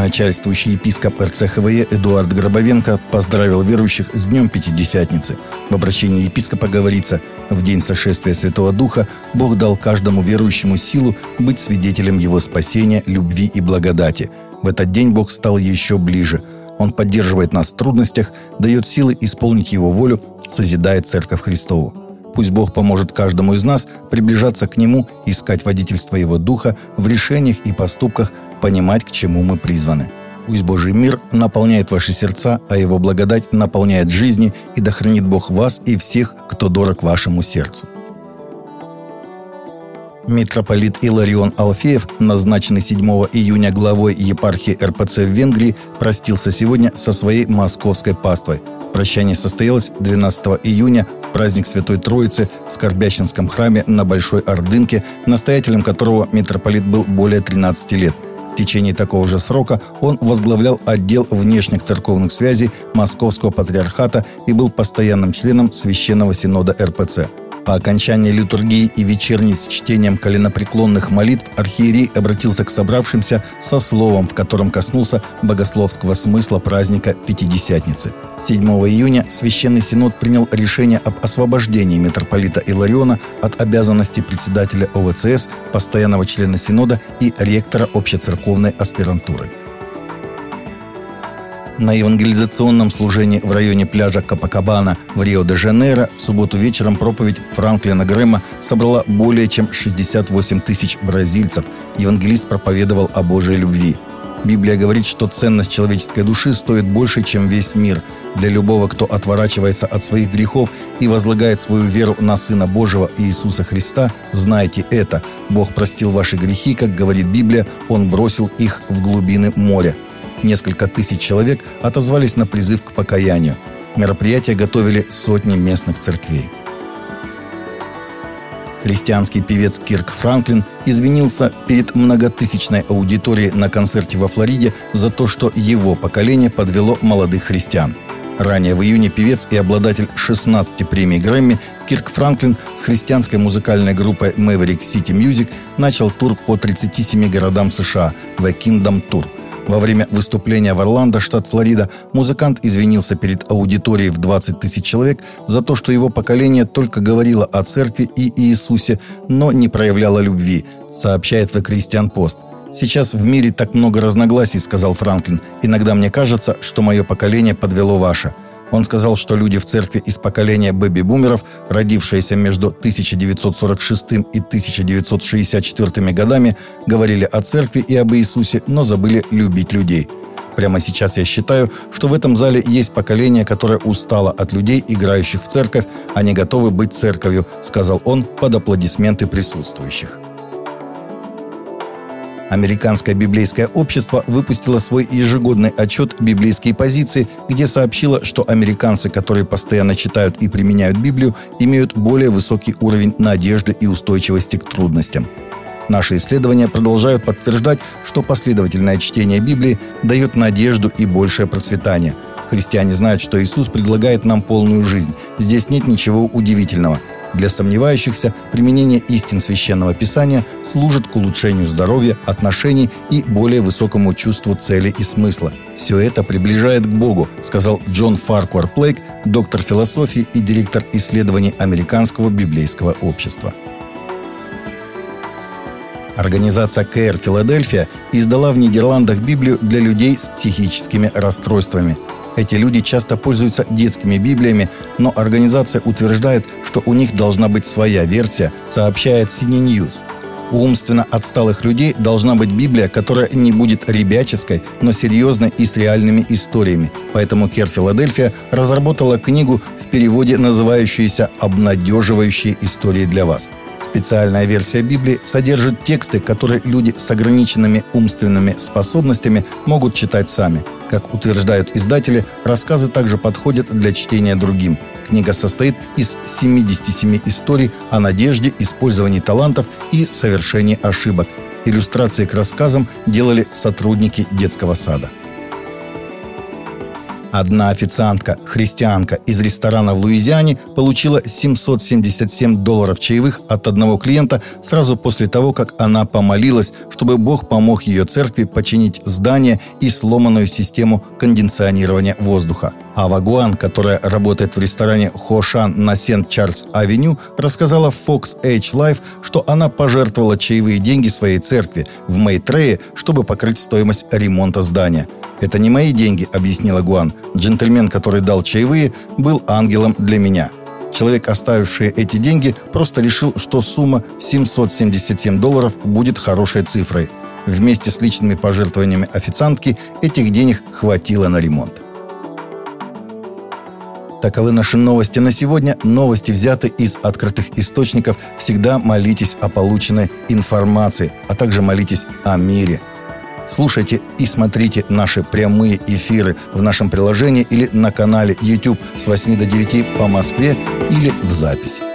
Начальствующий епископ РЦХВЕ Эдуард Гробовенко поздравил верующих с Днем Пятидесятницы. В обращении епископа говорится, в день сошествия Святого Духа Бог дал каждому верующему силу быть свидетелем Его спасения, любви и благодати. В этот день Бог стал еще ближе. Он поддерживает нас в трудностях, дает силы исполнить Его волю, созидает Церковь Христову. Пусть Бог поможет каждому из нас приближаться к Нему, искать водительство Его Духа в решениях и поступках, понимать, к чему мы призваны. Пусть Божий мир наполняет ваши сердца, а Его благодать наполняет жизни, и да хранит Бог вас и всех, кто дорог вашему сердцу. Митрополит Иларион Алфеев, назначенный 7 июня главой епархии РПЦ в Венгрии, простился сегодня со своей московской паствой. Прощание состоялось 12 июня в праздник Святой Троицы в Скорбящинском храме на Большой Ордынке, настоятелем которого митрополит был более 13 лет – в течение такого же срока он возглавлял отдел внешних церковных связей Московского патриархата и был постоянным членом Священного Синода РПЦ. По окончании литургии и вечерней с чтением коленопреклонных молитв архиерей обратился к собравшимся со словом, в котором коснулся богословского смысла праздника Пятидесятницы. 7 июня Священный Синод принял решение об освобождении митрополита Илариона от обязанностей председателя ОВЦС, постоянного члена Синода и ректора общецерковной аспирантуры. На евангелизационном служении в районе пляжа Капакабана в Рио-де-Жанейро в субботу вечером проповедь Франклина Грэма собрала более чем 68 тысяч бразильцев. Евангелист проповедовал о Божьей любви. Библия говорит, что ценность человеческой души стоит больше, чем весь мир. Для любого, кто отворачивается от своих грехов и возлагает свою веру на Сына Божьего Иисуса Христа, знайте это. Бог простил ваши грехи, как говорит Библия, Он бросил их в глубины моря. Несколько тысяч человек отозвались на призыв к покаянию. Мероприятие готовили сотни местных церквей. Христианский певец Кирк Франклин извинился перед многотысячной аудиторией на концерте во Флориде за то, что его поколение подвело молодых христиан. Ранее в июне певец и обладатель 16 премий Грэмми Кирк Франклин с христианской музыкальной группой Maverick City Music начал тур по 37 городам США «The Kingdom Tour», во время выступления в Орландо, штат Флорида, музыкант извинился перед аудиторией в 20 тысяч человек за то, что его поколение только говорило о церкви и Иисусе, но не проявляло любви, сообщает The Christian Post. «Сейчас в мире так много разногласий», — сказал Франклин. «Иногда мне кажется, что мое поколение подвело ваше». Он сказал, что люди в церкви из поколения бэби-бумеров, родившиеся между 1946 и 1964 годами, говорили о церкви и об Иисусе, но забыли любить людей. Прямо сейчас я считаю, что в этом зале есть поколение, которое устало от людей, играющих в церковь, не готовы быть церковью, сказал он под аплодисменты присутствующих. Американское библейское общество выпустило свой ежегодный отчет «Библейские позиции», где сообщило, что американцы, которые постоянно читают и применяют Библию, имеют более высокий уровень надежды и устойчивости к трудностям. Наши исследования продолжают подтверждать, что последовательное чтение Библии дает надежду и большее процветание. Христиане знают, что Иисус предлагает нам полную жизнь. Здесь нет ничего удивительного – для сомневающихся применение истин священного писания служит к улучшению здоровья, отношений и более высокому чувству цели и смысла. Все это приближает к Богу, сказал Джон Фаркуар Плейк, доктор философии и директор исследований Американского библейского общества. Организация КР Филадельфия издала в Нидерландах Библию для людей с психическими расстройствами – эти люди часто пользуются детскими Библиями, но организация утверждает, что у них должна быть своя версия, сообщает Cine News. У умственно отсталых людей должна быть Библия, которая не будет ребяческой, но серьезной и с реальными историями. Поэтому Кер Филадельфия разработала книгу в переводе, называющуюся «Обнадеживающие истории для вас». Специальная версия Библии содержит тексты, которые люди с ограниченными умственными способностями могут читать сами. Как утверждают издатели, рассказы также подходят для чтения другим. Книга состоит из 77 историй о надежде, использовании талантов и совершении ошибок. Иллюстрации к рассказам делали сотрудники детского сада. Одна официантка, христианка из ресторана в Луизиане, получила 777 долларов чаевых от одного клиента сразу после того, как она помолилась, чтобы Бог помог ее церкви починить здание и сломанную систему кондиционирования воздуха. А Вагуан, которая работает в ресторане Хошан на Сент-Чарльз-авеню, рассказала Fox H Live, что она пожертвовала чаевые деньги своей церкви в Мейтрее, чтобы покрыть стоимость ремонта здания – «Это не мои деньги», — объяснила Гуан. «Джентльмен, который дал чаевые, был ангелом для меня». Человек, оставивший эти деньги, просто решил, что сумма в 777 долларов будет хорошей цифрой. Вместе с личными пожертвованиями официантки этих денег хватило на ремонт. Таковы наши новости на сегодня. Новости взяты из открытых источников. Всегда молитесь о полученной информации, а также молитесь о мире – Слушайте и смотрите наши прямые эфиры в нашем приложении или на канале YouTube с 8 до 9 по Москве или в записи.